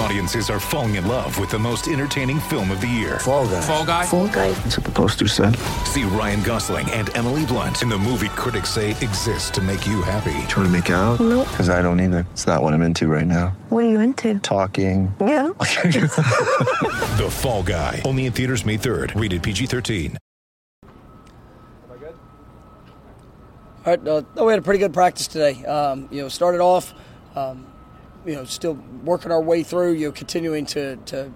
Audiences are falling in love with the most entertaining film of the year. Fall guy. Fall Guy. Fall guy. That's what the poster said. See Ryan Gosling and Emily Blunt in the movie critics say exists to make you happy. Trying to make it out? Nope. Because I don't either. It's not what I'm into right now. What are you into? Talking. Yeah. The Fall Guy. Only in theaters May 3rd. Rated PG-13. am i All right, uh, we had a pretty good practice today. Um, you know, started off, um, you know, still working our way through. You know, continuing to, to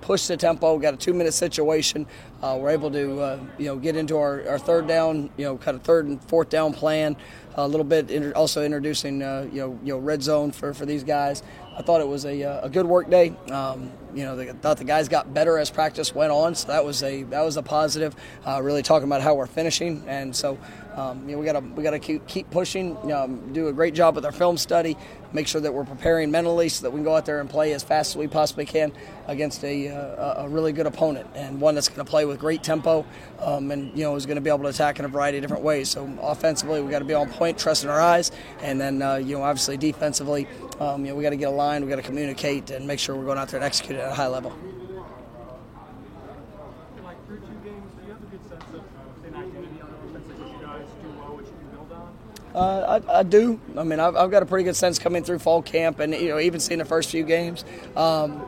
push the tempo. Got a two-minute situation. Uh, we're able to, uh, you know, get into our, our third down. You know, kind of third and fourth down plan. A little bit. Inter- also introducing, uh, you know, you know, red zone for, for these guys. I thought it was a, uh, a good work day. Um, you know, I thought the guys got better as practice went on, so that was a that was a positive. Uh, really talking about how we're finishing, and so um, you know, we gotta we gotta keep, keep pushing. Um, do a great job with our film study. Make sure that we're preparing mentally so that we can go out there and play as fast as we possibly can against a, uh, a really good opponent and one that's going to play with great tempo um, and you know is going to be able to attack in a variety of different ways. So offensively, we got to be on point, trusting our eyes, and then uh, you know obviously defensively, um, you know we got to get aligned, we got to communicate, and make sure we're going out there and execute it at a high level. like through two games, do you have a good sense of an identity on offense that you guys do well, which you can build on? Uh, I, I do. I mean, I've, I've got a pretty good sense coming through fall camp, and you know, even seeing the first few games. Um,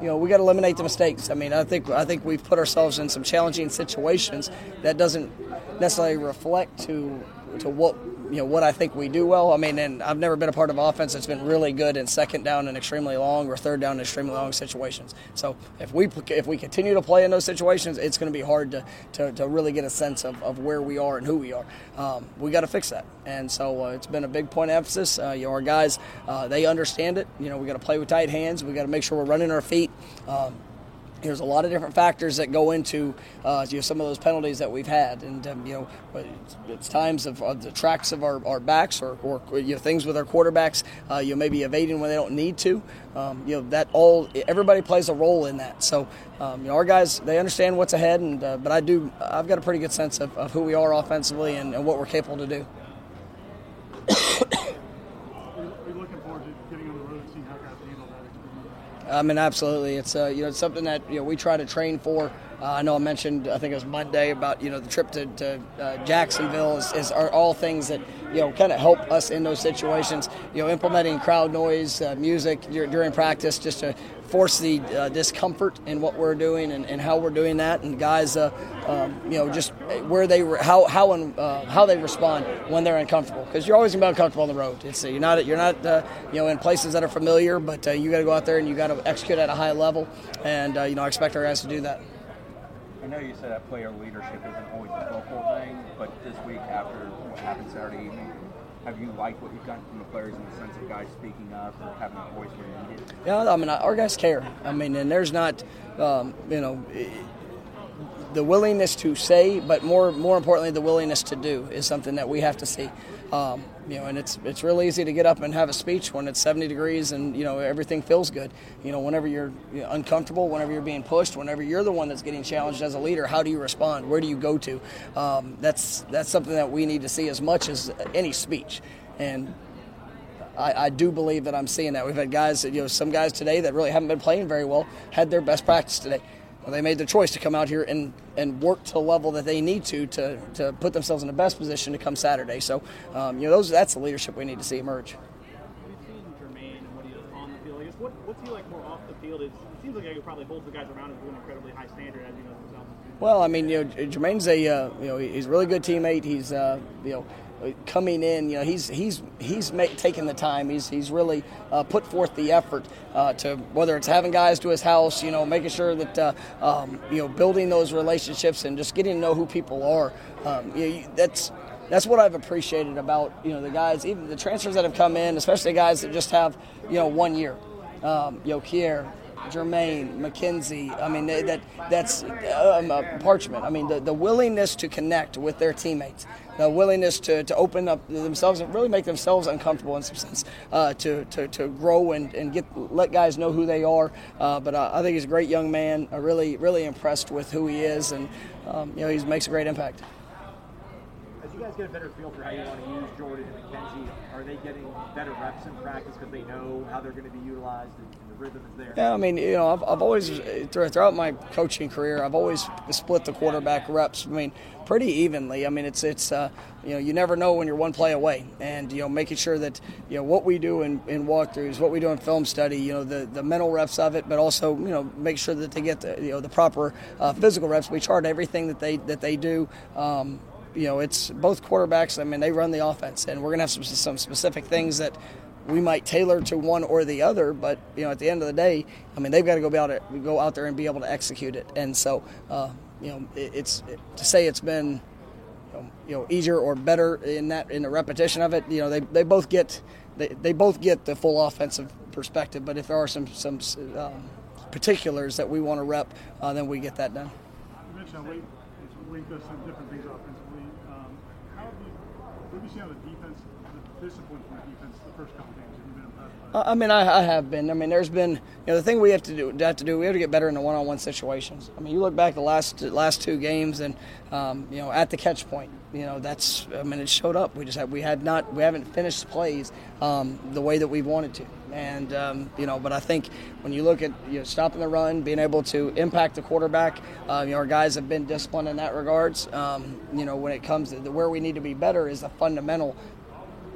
you know, we got to eliminate the mistakes. I mean, I think I think we've put ourselves in some challenging situations that doesn't necessarily reflect to to what you know what I think we do well. I mean, and I've never been a part of offense that's been really good in second down and extremely long or third down and extremely long situations. So if we if we continue to play in those situations, it's going to be hard to, to, to really get a sense of, of where we are and who we are. Um, we got to fix that, and so uh, it's been a big point of emphasis. Uh, you know, our guys uh, they understand it. You know, we got to play with tight hands. We got to make sure we're running our feet. Um, there's a lot of different factors that go into uh, you know, some of those penalties that we've had, and um, you know it's, it's times of, the tracks of our, our backs or, or you know, things with our quarterbacks. Uh, you know maybe evading when they don't need to. Um, you know that all everybody plays a role in that. So um, you know our guys they understand what's ahead, and uh, but I do I've got a pretty good sense of, of who we are offensively and, and what we're capable to do. Are you, are you looking forward to getting on the road and seeing how guys handle that experience? I mean, absolutely. It's uh, you know it's something that you know we try to train for. Uh, I know I mentioned I think it was Monday about you know the trip to, to uh, Jacksonville is, is are all things that you know kind of help us in those situations. You know, implementing crowd noise, uh, music dur- during practice, just to force the uh, discomfort in what we're doing and, and how we're doing that. And guys, uh, um, you know, just where they re- how how and uh, how they respond when they're uncomfortable because you're always gonna be uncomfortable on the road. It's you're not you're not you know in places that are familiar, but you got to go out there and you got to execute at a high level. And you know, I expect our guys to do that. I know you said that player leadership isn't always a vocal thing, but this week after what happened Saturday evening, have you liked what you've gotten from the players in the sense of guys speaking up or having a voice where needed? Yeah, I mean, our guys care. I mean, and there's not, um, you know, the willingness to say, but more more importantly, the willingness to do is something that we have to see. Um, you know, and it's it's real easy to get up and have a speech when it's 70 degrees and you know everything feels good. You know, whenever you're you know, uncomfortable, whenever you're being pushed, whenever you're the one that's getting challenged as a leader, how do you respond? Where do you go to? Um, that's that's something that we need to see as much as any speech, and I, I, do believe that I'm seeing that. We've had guys, you know, some guys today that really haven't been playing very well had their best practice today. Well, they made the choice to come out here and, and work to the level that they need to, to to put themselves in the best position to come Saturday. So, um, you know, those that's the leadership we need to see emerge. We've seen Jermaine and what he does on the field. I guess what, what's he like more off the field? It, seems like he probably holds the guys around him to an incredibly high standard as he himself. Well, I mean, you know, Jermaine's a uh, you know he's a really good teammate. He's uh, you know coming in, you know, he's he's he's make, taken the time. He's he's really uh, put forth the effort uh, to whether it's having guys to his house, you know, making sure that uh, um, you know building those relationships and just getting to know who people are. Um, you know, that's that's what I've appreciated about you know the guys, even the transfers that have come in, especially guys that just have you know one year. Um, you Jermaine, McKenzie. I mean, they, that that's um, uh, Parchment. I mean, the, the willingness to connect with their teammates, the willingness to, to open up themselves and really make themselves uncomfortable in some sense, uh, to, to, to grow and, and get let guys know who they are. Uh, but I think he's a great young man. I'm really really impressed with who he is, and um, you know, he makes a great impact. You guys get a better feel for how you want to use Jordan and McKenzie, are they getting better reps in practice because they know how they're going to be utilized and, and the rhythm is there? Yeah, I mean, you know, I've, I've always throughout my coaching career, I've always split the quarterback reps. I mean, pretty evenly. I mean, it's it's uh, you know, you never know when you're one play away, and you know, making sure that you know what we do in, in walkthroughs, what we do in film study, you know, the, the mental reps of it, but also you know, make sure that they get the you know the proper uh, physical reps. We chart everything that they that they do. Um, you know, it's both quarterbacks. I mean, they run the offense, and we're going to have some, some specific things that we might tailor to one or the other. But you know, at the end of the day, I mean, they've got to go out go out there and be able to execute it. And so, uh, you know, it, it's it, to say it's been you know, you know, easier or better in that in the repetition of it. You know, they, they both get they, they both get the full offensive perspective. But if there are some some um, particulars that we want to rep, uh, then we get that done. You mentioned different things offensively. Um, how have you, seen on the defense, the discipline from the defense the first couple games? Have been? I mean, I, I, have been. I mean, there's been, you know, the thing we have to do, have to do, we have to get better in the one-on-one situations. I mean, you look back the last last two games, and um, you know, at the catch point, you know, that's, I mean, it showed up. We just had, we had not, we haven't finished plays um, the way that we wanted to, and um, you know, but I think when you look at you know, stopping the run, being able to impact the quarterback, uh, you know, our guys have been disciplined in that regards. Um, you know, when it comes to the, where we need to be better is the fundamental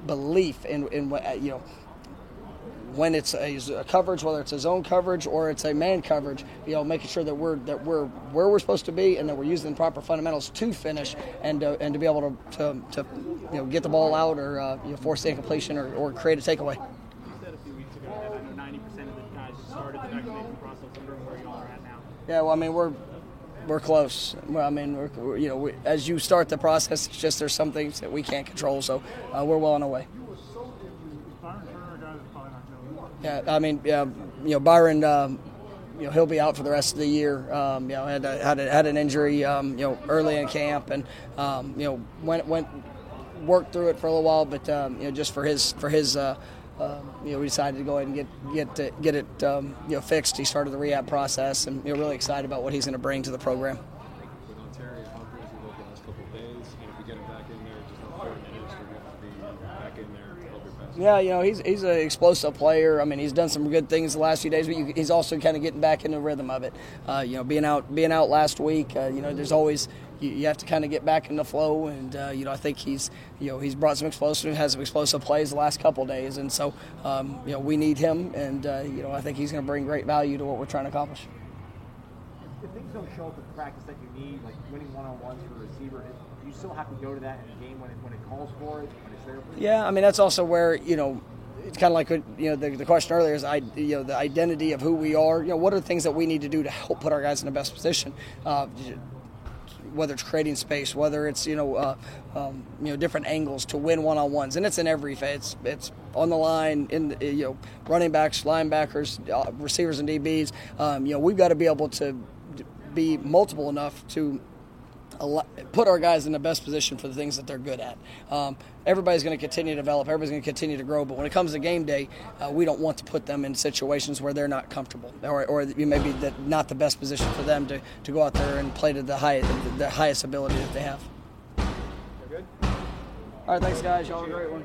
belief in, in what you know when it's a, a, coverage, whether it's a zone coverage or it's a man coverage, you know, making sure that we're that we're where we're supposed to be and that we're using the proper fundamentals to finish and uh, and to be able to, to, to, you know get the ball out or uh, you know, force the incompletion or, or create a takeaway. You said a few weeks ago that I 90% of the guys started the vaccination process. wondering where you all are at now. Yeah, well, I mean we're we're close. Well, I mean, we're, we're, you know, we, as you start the process, it's just there's some things that we can't control, so uh, we're well on our way. Yeah, I mean, yeah, you know, Byron, um, you know, he'll be out for the rest of the year. Um, you know, had a, had, a, had an injury, um, you know, early in camp, and um, you know, went went worked through it for a little while, but um, you know, just for his for his. Uh, uh, you know, we decided to go ahead and get get get it you know fixed. He started the rehab process, and you know, really excited about what he's going to bring to the program. With Ontario, how good has he looked the last couple of days? And if we get him back in there, just how important it is for him to be back in there to help your pass. Yeah, you know, he's he's an explosive player. I mean, he's done some good things the last few days, but you, he's also kind of getting back in the rhythm of it. Uh, you know, being out being out last week, uh, you know, there's always you, you have to kind of get back in the flow, and uh, you know, I think he's you know he's brought some explosive, has some explosive plays the last couple days, and so um, you know we need him, and uh, you know I think he's going to bring great value to what we're trying to accomplish. If things don't show up in practice that you need, like winning one-on-ones for a receiver, you still have to go to that in a game when it, when it calls for it, when it's there for you? Yeah, I mean that's also where you know it's kind of like you know the, the question earlier is I you know the identity of who we are. You know what are the things that we need to do to help put our guys in the best position. Uh, whether it's creating space, whether it's you know uh, um, you know different angles to win one on ones, and it's in every. It's, it's on the line, in the, you know running backs, linebackers, uh, receivers, and DBs. Um, you know we've got to be able to be multiple enough to put our guys in the best position for the things that they're good at. Um, everybody's going to continue to develop. Everybody's going to continue to grow. But when it comes to game day, uh, we don't want to put them in situations where they're not comfortable, or, or maybe the, not the best position for them to, to go out there and play to the, high, the, the highest ability that they have. Good. All right, thanks, guys. Y'all have a great one.